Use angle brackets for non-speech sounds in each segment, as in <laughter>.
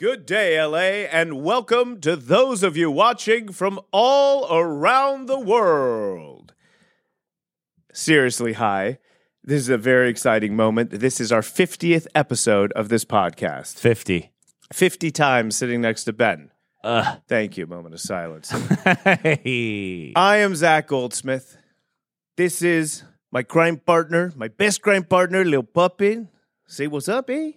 Good day, LA, and welcome to those of you watching from all around the world. Seriously, hi. This is a very exciting moment. This is our 50th episode of this podcast. 50. 50 times sitting next to Ben. Ugh. Thank you. Moment of silence. hey. <laughs> I am Zach Goldsmith. This is my crime partner, my best crime partner, Lil Puppy. Say what's up, eh?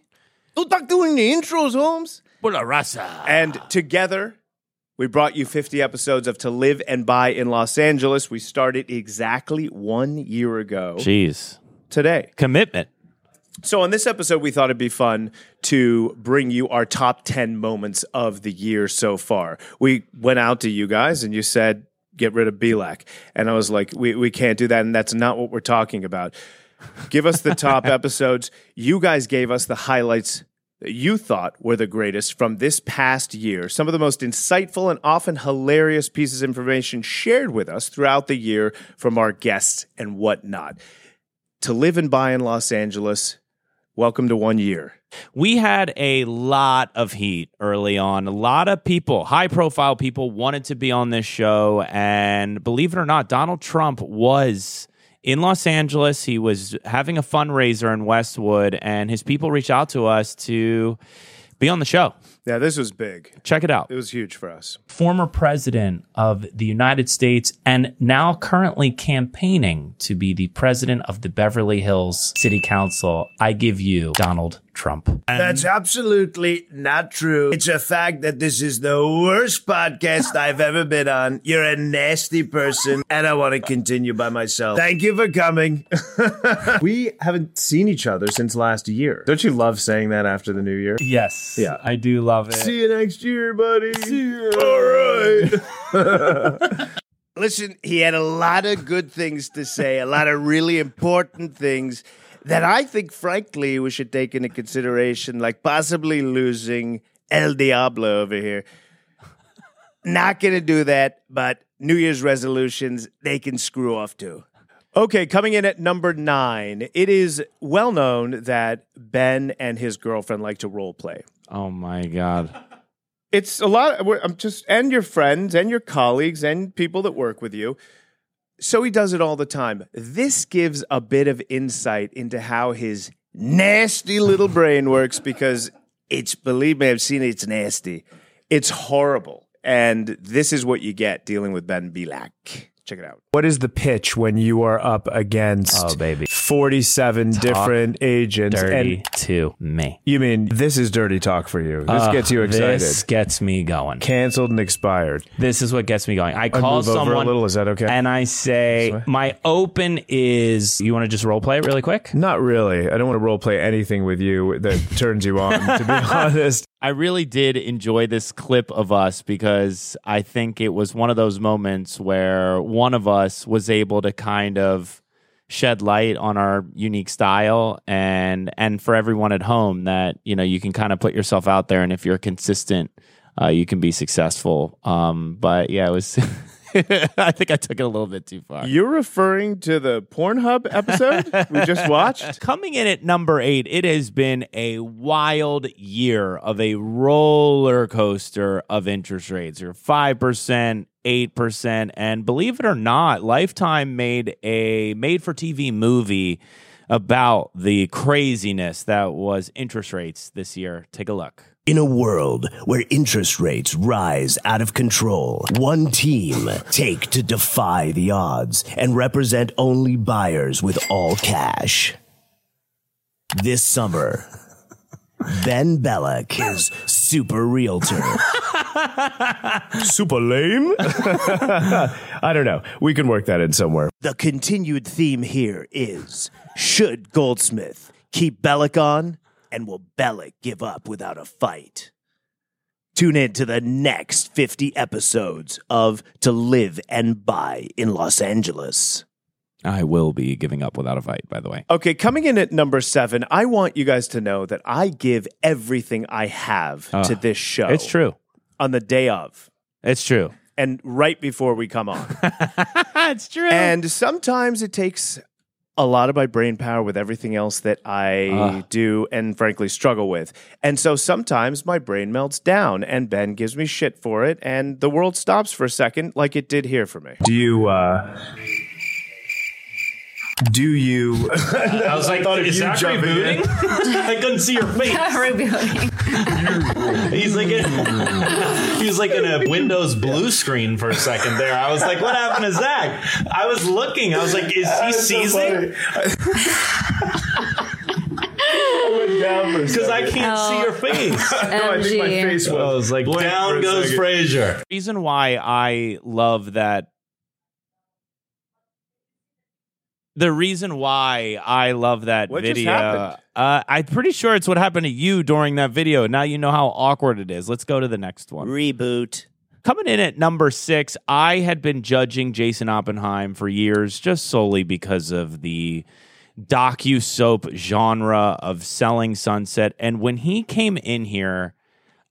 Don't talk doing the intros, Holmes. Raza. And together, we brought you 50 episodes of To Live and Buy in Los Angeles. We started exactly one year ago Jeez. today. Commitment. So, on this episode, we thought it'd be fun to bring you our top 10 moments of the year so far. We went out to you guys and you said, get rid of BLAC. And I was like, we, we can't do that. And that's not what we're talking about. Give us the top <laughs> episodes. You guys gave us the highlights you thought were the greatest from this past year. Some of the most insightful and often hilarious pieces of information shared with us throughout the year from our guests and whatnot. To live and buy in Los Angeles, welcome to one year. We had a lot of heat early on. A lot of people, high profile people, wanted to be on this show. And believe it or not, Donald Trump was in Los Angeles. He was having a fundraiser in Westwood, and his people reached out to us to be on the show. Yeah, this was big. Check it out. It was huge for us. former president of the United States and now currently campaigning to be the president of the Beverly Hills City Council. I give you Donald Trump. That's absolutely not true. It's a fact that this is the worst podcast I've ever been on. You're a nasty person, and I want to continue by myself. Thank you for coming. <laughs> We haven't seen each other since last year. Don't you love saying that after the new year? Yes. Yeah. I do love it. See you next year, buddy. See you. All right. <laughs> Listen, he had a lot of good things to say, a lot of really important things that I think, frankly, we should take into consideration, like possibly losing El Diablo over here. Not going to do that, but New Year's resolutions, they can screw off too. Okay, coming in at number nine, it is well known that Ben and his girlfriend like to role play. Oh my God. It's a lot. I'm just and your friends and your colleagues and people that work with you. So he does it all the time. This gives a bit of insight into how his nasty little <laughs> brain works because it's believe me, I've seen it, it's nasty. It's horrible. And this is what you get dealing with Ben Belack. Check it out. What is the pitch when you are up against Oh, baby. 47 different agents? Dirty And to me. you mean this is dirty talk for you? This Ugh, gets you excited. This gets me going. Canceled and expired. This is what gets me going. I I call move over a little. Is that okay? and I say, my open is, you want to just role play it really quick? Not really. I don't want to role play anything with you that turns you on. To be <laughs> honest, I really did enjoy this clip of us because I think it was one of those moments where one of us was able to kind of shed light on our unique style and and for everyone at home that you know you can kind of put yourself out there and if you're consistent uh, you can be successful. Um, but yeah it was <laughs> <laughs> I think I took it a little bit too far. You're referring to the Pornhub episode we just watched? <laughs> Coming in at number eight, it has been a wild year of a roller coaster of interest rates. You're 5%, 8%. And believe it or not, Lifetime made a made for TV movie about the craziness that was interest rates this year. Take a look. In a world where interest rates rise out of control, one team take to defy the odds and represent only buyers with all cash. This summer, Ben Belack is super realtor. super lame. <laughs> I don't know. We can work that in somewhere. The continued theme here is should Goldsmith keep Belack on and will Belack give up without a fight? Tune in to the next 50 episodes of To Live and Buy in Los Angeles. I will be giving up without a fight, by the way. Okay, coming in at number seven, I want you guys to know that I give everything I have Ah, to this show. It's true. On the day of It's true. and right before we come on. <laughs> it's true. and sometimes it takes a lot of my brain power with everything else that I do and frankly struggle with. And so sometimes my brain melts down and Ben gives me shit for it and the world stops for a second like it did here for me. Do you? uh Do you? <laughs> I was like, is you Zachary jumping in. booting? <laughs> I couldn't see your face. <laughs> He's like, in, he was like in a Windows blue screen for a second there. I was like, what happened to Zach? I was looking. I was like, is he seizing? Oh because I can't see your oh. face. No, I think my MG. face I was. was like, down goes second. Frazier. reason why I love that the reason why I love that What just video happened? uh, I'm pretty sure it's what happened to you during that video. Now you know how awkward it is. Let's go to the next one. Reboot. Coming in at number six, I had been judging Jason Oppenheim for years just solely because of the docu soap genre of Selling Sunset. And when he came in here,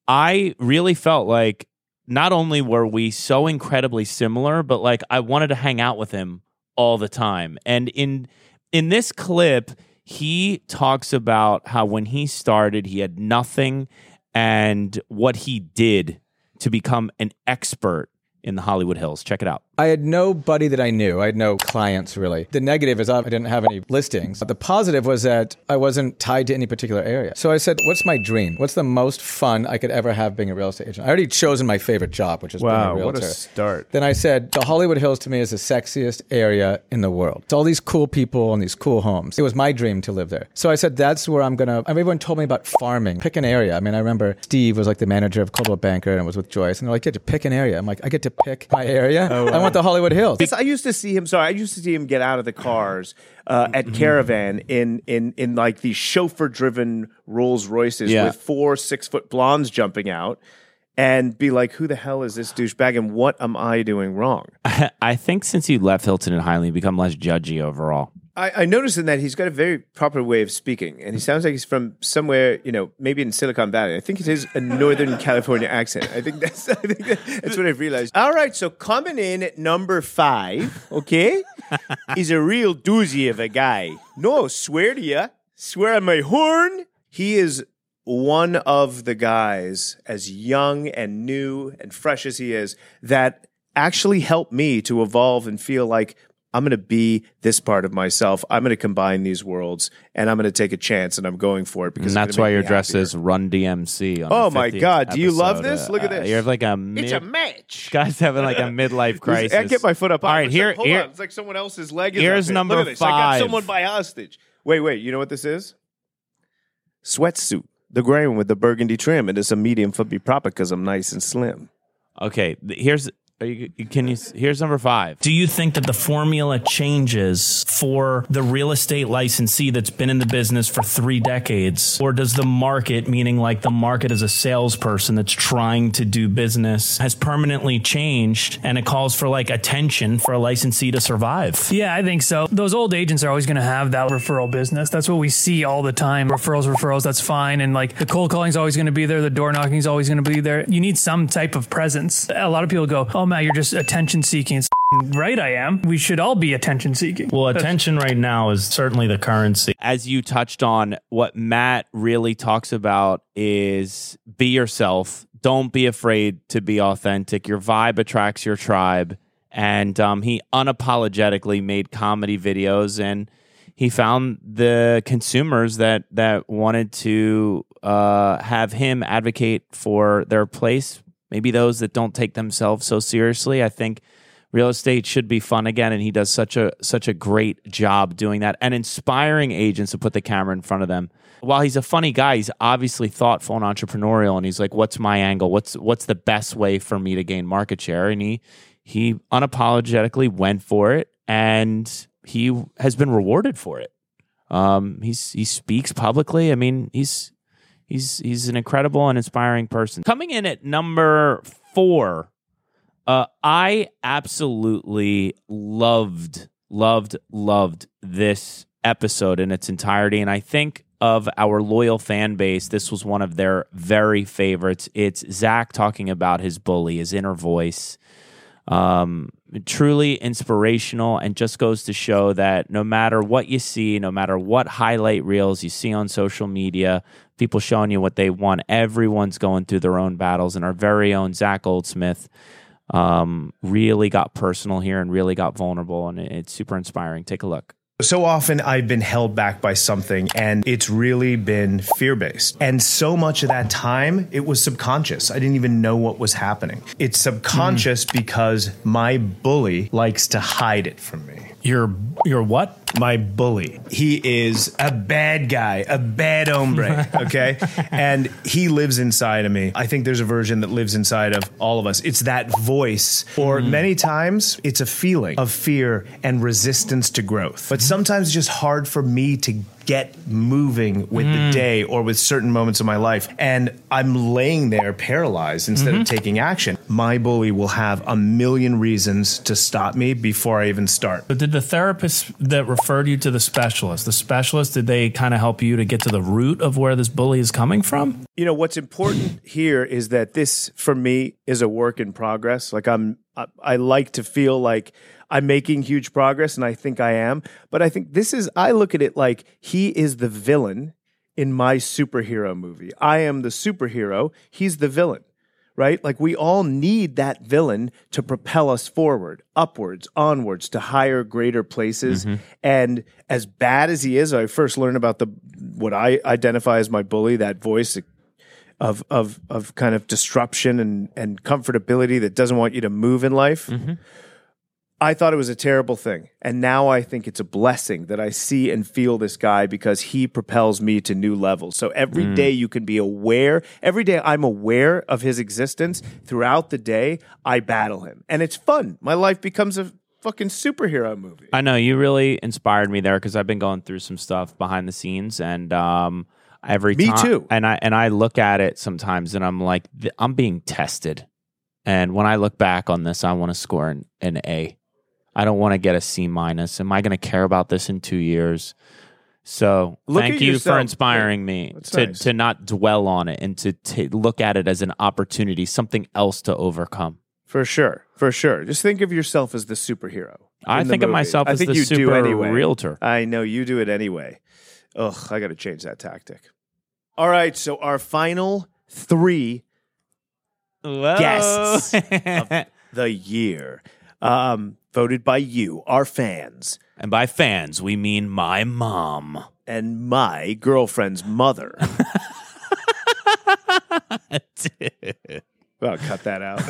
I really felt like not only were we so incredibly similar, but like I wanted to hang out with him all the time. And in in this clip, he talks about how when he started, he had nothing and what he did to become an expert in the Hollywood Hills. Check it out. I had nobody that I knew. I had no clients really. The negative is I didn't have any listings. The positive was that I wasn't tied to any particular area. So I said, what's my dream? What's the most fun I could ever have being a real estate agent? I already chosen my favorite job, which is being a Wow, realtor. what a start! Then I said, the Hollywood Hills to me is the sexiest area in the world. It's all these cool people and these cool homes. It was my dream to live there. So I said, that's where I'm going to. Everyone told me about farming. Pick an area. I mean, I remember Steve was like the manager of Coldwell Banker and was with Joyce. And they're like, yeah, to pick an area. I'm like, I get to pick my area. I want the Hollywood Hills. I used to see him. Sorry, I used to see him get out of the cars uh, at Caravan in in in like these chauffeur-driven Rolls Royces Yeah. with four six-foot blondes jumping out, and be like, "Who the hell is this douchebag? And what am I doing wrong?" <laughs> I think since you left Hilton and Hyland, you've become less judgy overall. I, I noticed in that he's got a very proper way of speaking, and he sounds like he's from somewhere, you know, maybe in Silicon Valley. I think it is a Northern <laughs> California accent. I think that's I think that's what I've realized. All right, so coming in at number five, okay, <laughs> is a real doozy of a guy. No, swear to you, swear on my horn, he is one of the guys, as young and new and fresh as he is, that actually helped me to evolve and feel like I'm going to be this part of myself. I'm going to combine these worlds and I'm going to take a chance and I'm going for it because And that's why make you're me dressed happier. as Run DMC. On Oh the my God, do you love this? Look at Uh, this. You have like a mid, It's a match. guys having like a midlife <laughs> crisis. I get my foot up. All right, here, like, hold here, on. It's like someone else's leg is here's up number Look at this. I got someone by hostage. Wait, wait. You know what this is? Sweatsuit. The gray one with the burgundy trim. And It is a medium for me proper because I'm nice and slim. Okay, th- here's are you, can you here's number five. Do you think that the formula changes for the real estate licensee that's been in the business for three decades? Or does the market, meaning like the market as a salesperson that's trying to do business, has permanently changed and it calls for like attention for a licensee to survive? Yeah, I think so. Those old agents are always going to have that referral business. That's what we see all the time. Referrals, referrals, that's fine. And like the cold calling is always going to be there. The door knocking is always going to be there. You need some type of presence. A lot of people go, oh, Matt, you're just attention seeking. Right, I am. We should all be attention seeking. Well, attention right now is certainly the currency. As you touched on, what Matt really talks about is be yourself. Don't be afraid to be authentic. Your vibe attracts your tribe. And um, he unapologetically made comedy videos and he found the consumers that that wanted to uh, have him advocate for their place. Maybe those that don't take themselves so seriously. I think real estate should be fun again, and he does such a such a great job doing that and inspiring agents to put the camera in front of them. While he's a funny guy, he's obviously thoughtful and entrepreneurial, and he's like, "What's my angle? What's what's the best way for me to gain market share?" And he he unapologetically went for it, and he has been rewarded for it. Um, he's he speaks publicly. I mean, he's he's he's an incredible and inspiring person. Coming in at number four, uh, I absolutely loved loved loved this episode in its entirety, and I think of our loyal fan base, this was one of their very favorites. It's Zach talking about his bully, his inner voice. Um, truly inspirational and just goes to show that no matter what you see, no matter what highlight reels you see on social media, people showing you what they want, everyone's going through their own battles. And our very own Zach Goldsmith um, really got personal here and really got vulnerable. And it's super inspiring. Take a look. So often I've been held back by something and it's really been fear based. And so much of that time, it was subconscious. I didn't even know what was happening. It's subconscious because my bully likes to hide it from me. You're you're what? My bully. He is a bad guy, a bad hombre, <laughs> okay? and he lives inside of me. I think there's a version that lives inside of all of us. It's that voice, or mm-hmm. many times it's a feeling of fear and resistance to growth. But sometimes it's just hard for me to get moving with the mm. day or with certain moments of my life. And I'm laying there paralyzed instead of mm-hmm. taking action. My bully will have a million reasons to stop me before I even start. But did the therapist that referred you to the specialist, the specialist, did they kind of help you to get to the root of where this bully is coming from? you know what's important here is that this for me is a work in progress like i'm I, I like to feel like i'm making huge progress and i think i am but i think this is i look at it like he is the villain in my superhero movie i am the superhero he's the villain right? Like we all need that villain to propel us forward, upwards, onwards to higher, greater places. Mm-hmm. And as bad as he is, I first learned about the what I identify as my bully, that voice of of of kind of disruption and and comfortability that doesn't want you to move in life. Mm-hmm. I thought it was a terrible thing. And now I think it's a blessing that I see and feel this guy because he propels me to new levels. So every day you can be aware, every day I'm aware of his existence throughout the day, I battle him. And it's fun. My life becomes a fucking superhero movie. I know you really inspired me there because I've been going through some stuff behind the scenes, and um, every Me time, too. And I and I look at it sometimes, and I'm like, I'm being tested. And when I look back on this, I want to score an, an A. I don't want to get a C minus. Am I going to care about this in two years? So Look thank you yourself. for inspiring me That's to nice. to not dwell on it and to ta look at it as an opportunity, something else to overcome. For sure. For sure. Just think of yourself as the superhero. I think of myself I as think the you do super anyway. realtor. I know you do it anyway. Ugh, I got to change that tactic. All right, so our final three guests of <laughs> the year, um, voted by you, our fans, And by fans, we mean my mom. and my girlfriend's mother. <laughs> Well, cut that out.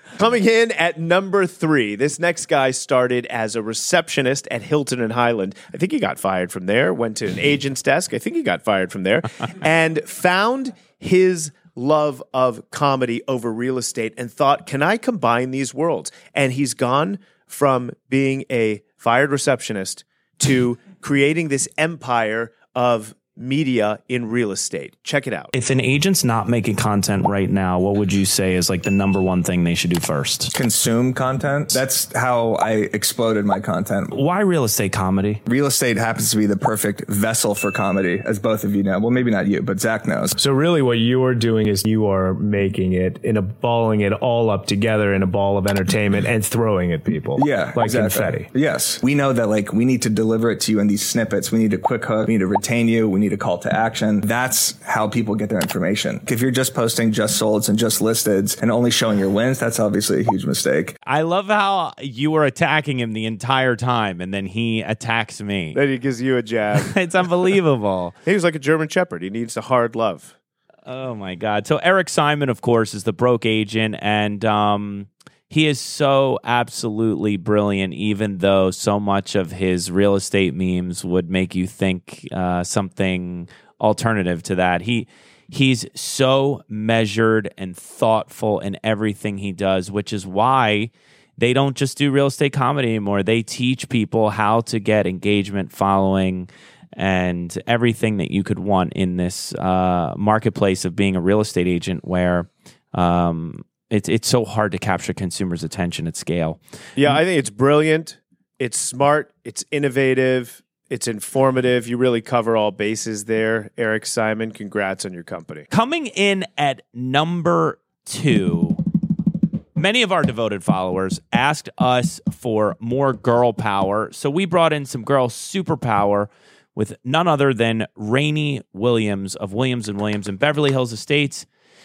<laughs> Coming in at number three, this next guy started as a receptionist at Hilton and Hyland. I think he got fired from there, went to an agent's desk. I think he got fired from there, <laughs> and found his love of comedy over real estate and thought, can I combine these worlds? And he's gone from being a fired receptionist to creating this empire of media in real estate. Check it out. If an agent's not making content right now, what would you say is like the number one thing they should do first? consume content. That's how I exploded my content. Why real estate comedy? Real estate happens to be the perfect vessel for comedy, as both of you know. Well, maybe not you, but Zach knows. So really what you are doing is you are making it in a balling it all up together in a ball of entertainment and throwing at people. Yeah, Like exactly. confetti. Yes, we know that like we need to deliver it to you in these snippets. We need a quick hook. We need to retain you. We need a call to action. That's how people get their information. If you're just posting just solds and just listeds and only showing your wins, that's obviously a huge mistake. I love how you were attacking him the entire time, and then he attacks me. Then he gives you a jab. <laughs> It's unbelievable. <laughs> he was like a German Shepherd. He needs a hard love. oh my god! So Eric Simon, of course, is the broke agent, and um, he is so absolutely brilliant. Even though so much of his real estate memes would make you think uh, something alternative to that, he. He's so measured and thoughtful in everything he does, which is why they don't just do real estate comedy anymore. They teach people how to get engagement, following, and everything that you could want in this uh, marketplace of being a real estate agent, where um, it's it's so hard to capture consumers' attention at scale. Yeah, I think it's brilliant. It's smart. It's innovative. It's informative. You really cover all bases there. Eric Simon, congrats on your company. Coming in at number two, Many of our devoted followers asked us for more girl power, so we brought in some girl superpower with none other than Rayni Williams of Williams and Williams in Beverly Hills Estates.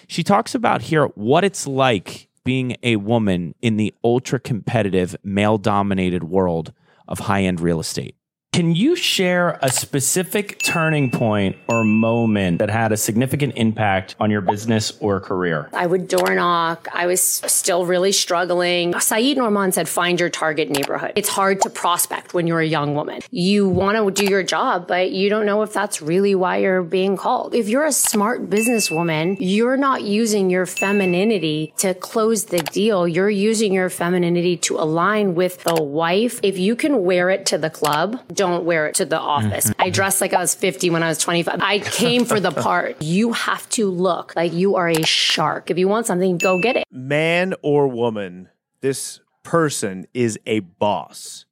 She talks about here what it's like being a woman in the ultra competitive, male dominated world of high end real estate. Can you share a specific turning point or moment that had a significant impact on your business or career? I would door knock. I was still really struggling. Saeed Norman said, find your target neighborhood. It's hard to prospect when you're a young woman. You want to do your job, but you don't know if that's really why you're being called. If you're a smart businesswoman, you're not using your femininity to close the deal. You're using your femininity to align with the wife. If you can wear it to the club, don't wear it to the office. Mm-hmm. I dressed like I was 50 when I was 25. I came for the part. <laughs> You have to look like you are a shark. If you want something, go get it. Man or woman, this person is a boss,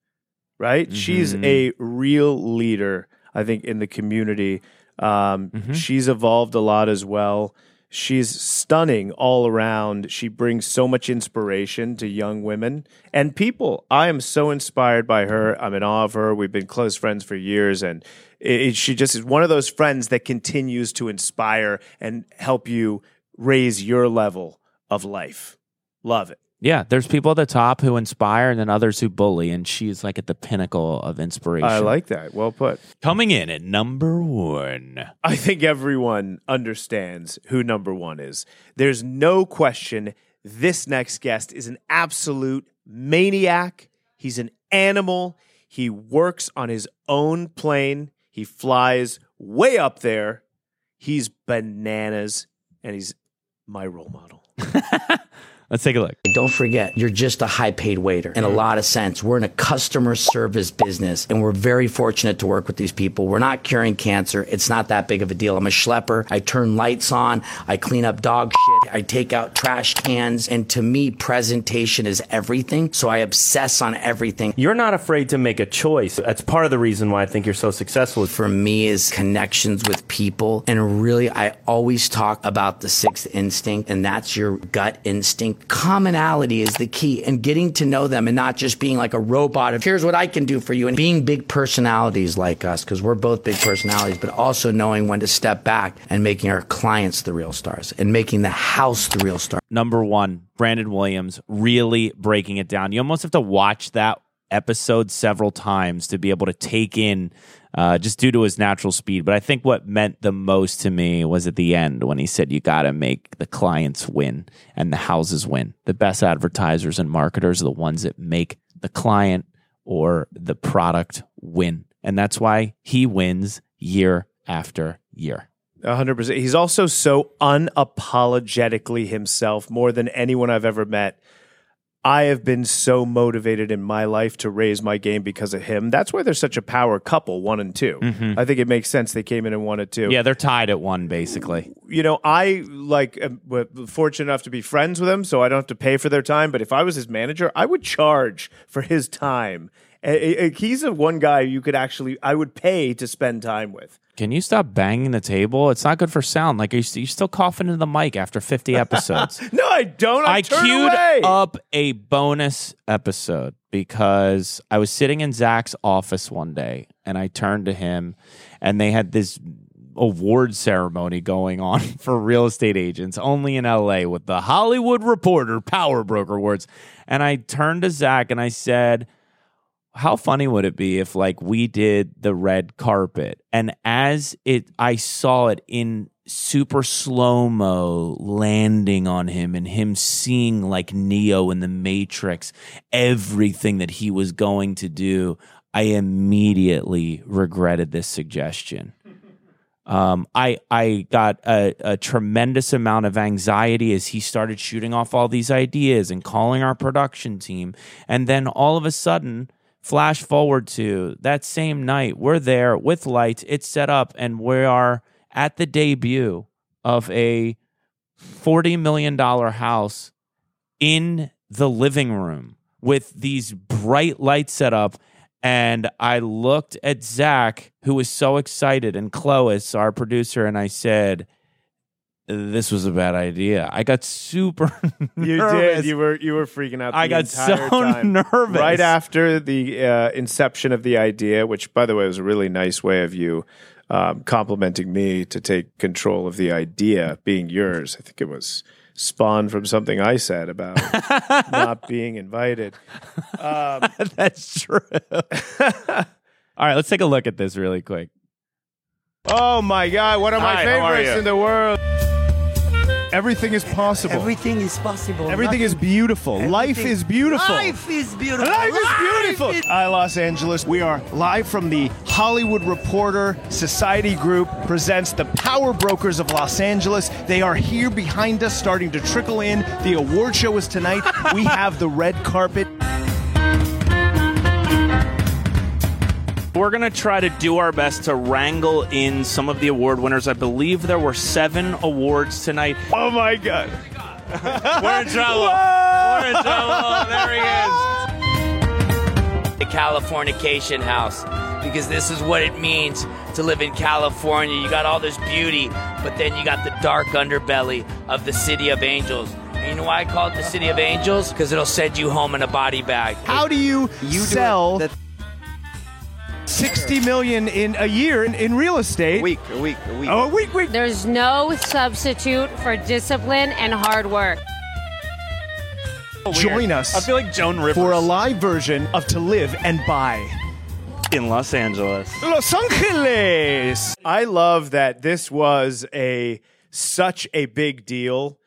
right? Mm-hmm. She's a real leader, I think, in the community. Um, mm-hmm. She's evolved a lot as well. She's stunning all around. She brings so much inspiration to young women and people. I am so inspired by her. I'm in awe of her. We've been close friends for years, and it, it- she just is one of those friends that continues to inspire and help you raise your level of life. Love it. Yeah, there's people at the top who inspire and then others who bully, and she's like at the pinnacle of inspiration. I like that. Well put. Coming in at number one. I think everyone understands who number one is. There's no question this next guest is an absolute maniac. He's an animal. He works on his own plane. He flies way up there. He's bananas, and he's my role model. <laughs> Let's take a look. Don't forget, you're just a high paid waiter in a lot of sense. We're in a customer service business and we're very fortunate to work with these people. We're not curing cancer. It's not that big of a deal. I'm a schlepper. I turn lights on. I clean up dog shit. I take out trash cans. And to me, presentation is everything. So I obsess on everything. You're not afraid to make a choice. That's part of the reason why I think you're so successful. For me is connections with people. And really, I always talk about the sixth instinct and that's your gut instinct. Commonality is the key and getting to know them and not just being like a robot of here's what I can do for you and being big personalities like us because we're both big personalities, but also knowing when to step back and making our clients the real stars and making the house the real star. Number one, Brandon Williams, really breaking it down. You almost have to watch that episode several times to be able to take in uh, just due to his natural speed. But I think what meant the most to me was at the end when he said, You got to make the clients win and the houses win. The best advertisers and marketers are the ones that make the client or the product win. And that's why he wins year after year. Hundred percent. He's also so unapologetically himself, more than anyone I've ever met. I have been so motivated in my life to raise my game because of him. That's why they're such a power couple, one and 2 mm-hmm. I think it makes sense they came in and won it too. Yeah, they're tied at one, basically. you know, I like am fortunate enough to be friends with him, so I don't have to pay for their time. But if I was his manager, I would charge for his time. A- a- He's a one guy you could actually, I would pay to spend time with. Can you stop banging the table? It's not good for sound. Like, are you, you still coughing into the mic after 50 <laughs> episodes? No, I don't. I, I queued away. up a bonus episode because I was sitting in Zach's office one day and I turned to him and they had this award ceremony going on <laughs> for real estate agents only in LA with the Hollywood Reporter Power Broker Awards. And I turned to Zach and I said, how funny would it be if like we did the red carpet? And as it I saw it in super slow mo landing on him and him seeing like Neo in the Matrix everything that he was going to do I immediately regretted this suggestion. <laughs> Um, I I got a, a tremendous amount of anxiety as he started shooting off all these ideas and calling our production team, and then all of a sudden, flash forward to that same night, we're there with lights, it's set up, and we are at the debut of a forty million dollar house in the living room with these bright lights set up. And I looked at Zach, who was so excited, and Clois, our producer, and I said, this was a bad idea. I got super <laughs> You nervous. did. You were you were freaking out. I got so <laughs> time. nervous. right after the uh, inception of the idea, which, by the way, was a really nice way of you um, complimenting me to take control of the idea being yours. I think it was spawned from something I said about <laughs> not being invited. Um, That's true. All right, let's take a look at this really quick. oh my God! One of my Hi, favorites in the world. Everything is possible. Everything is possible. Everything is beautiful. Life is beautiful. Life is beautiful. Life is beautiful. is- Hi, Los Angeles. We are live from the Hollywood Reporter Society Group presents the Power Brokers of Los Angeles. They are here behind us, starting to trickle in. The award show is tonight. <laughs> we have the red carpet. We're going to try to do our best to wrangle in some of the award winners. I believe there were seven awards tonight. Oh my God. <laughs> We're in trouble. We're in trouble. Oh, there he is. the Californication house because this is what it means to live in California. You got all this beauty, but then you got the dark underbelly of the City of Angels. And you know why I call it the City of Angels? Because it'll send you home in a body bag. How do you, you sell 60 million in a year in, in real estate? A week, a week, a week. Oh, a week, week. There's no substitute for discipline and hard work. Join us I feel like Joan Rivers for a live version of To Live and Buy. in Los Angeles. Los Angeles. I love that this was a such a big deal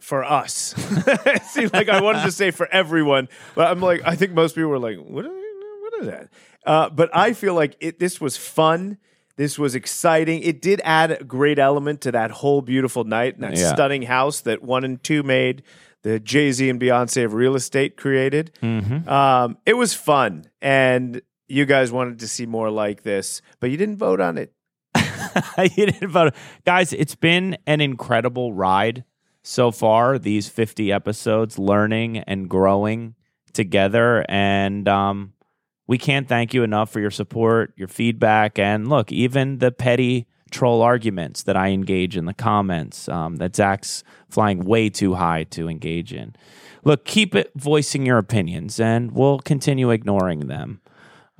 for us. <laughs> it seemed like I wanted to say for everyone, but I'm like, I think most people were like, what? Are, what is that? Uh, but I feel like it. This was fun. This was exciting. It did add a great element to that whole beautiful night and that Yeah. stunning house that one and two made. The Jay Z and Beyonce of real estate created. Um, it was fun, and you guys wanted to see more like this, but you didn't vote on it. <laughs> you didn't vote. Guys, it's been an incredible ride so far, these 50 episodes, learning and growing together. And um, we can't thank you enough for your support, your feedback, and look, even the petty troll arguments that I engage in the comments um, that Zach's flying way too high to engage in. Look, keep it voicing your opinions, and we'll continue ignoring them.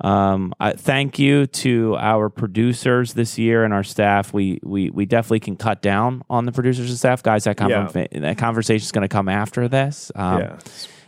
Um, I, thank you to our producers this year and our staff. We we we definitely can cut down on the producers and staff, guys. That, conver- that conversation is going to come after this. Um, yeah,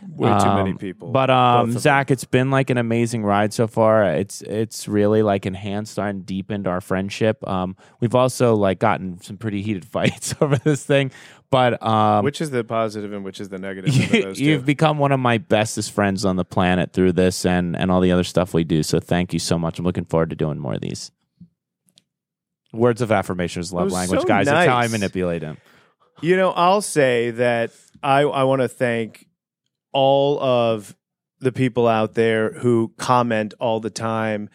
way too many um, people. But um. Zach, it's been like an amazing ride so far. It's it's really like enhanced and deepened our friendship. Um, we've also like gotten some pretty heated <laughs> fights over this thing, but um, which is the positive and which is the negative? you, those <laughs> you've become one of my bestest friends on the planet through this and and all the other stuff we do. So thank you so much. I'm looking forward to doing more of these. Words of affirmation is love language, so guys. That's how I manipulate him. You know, I'll say that I I want to thank all of the people out there who comment all the time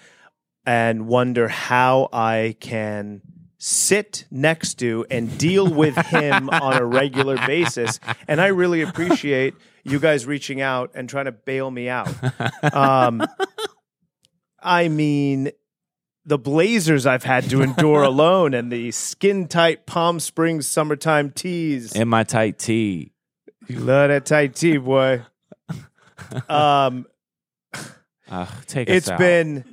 and wonder how I can sit next to and deal with him <laughs> on a regular basis. And I really appreciate you guys reaching out and trying to bail me out. Um, <laughs> I mean, the blazers I've had to endure <laughs> alone and the skin tight Palm Springs summertime tees. And my tight tee. You love that tight tee, boy. Um, Ugh, take us it's out. been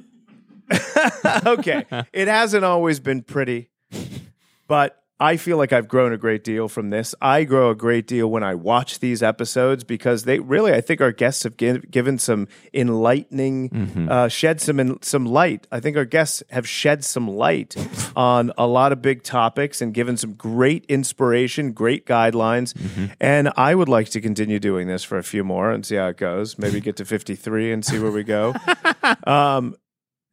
<laughs> okay. <laughs> It hasn't always been pretty, but I feel like I've grown a great deal from this. I grow a great deal when I watch these episodes because they really, I think, our guests have gi- given some enlightening, Mm-hmm. uh, shed some in, some light. I think our guests have shed some light on a lot of big topics and given some great inspiration, great guidelines. Mm-hmm. And I would like to continue doing this for a few more and see how it goes. Maybe get to fifty three and see where we go. <laughs> um,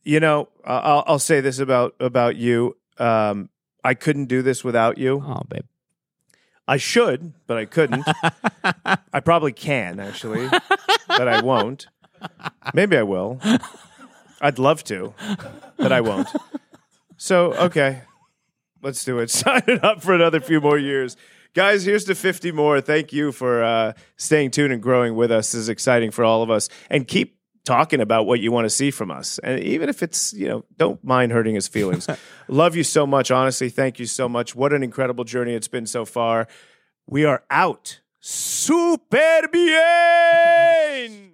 you know, I'll, I'll say this about about you. Um, I couldn't do this without you. Oh, babe. I should, but I couldn't. <laughs> I probably can actually, but I won't. Maybe I will. I'd love to, but I won't. So okay, let's do it. <laughs> Sign it up for another few more years. Guys, here's to 50 more. Thank you for uh, staying tuned and growing with us. This is exciting for all of us. And keep talking about what you want to see from us. And even if it's, you know, don't mind hurting his feelings. <laughs> Love you so much. Honestly, thank you so much. What an incredible journey it's been so far. We are out. Super bien!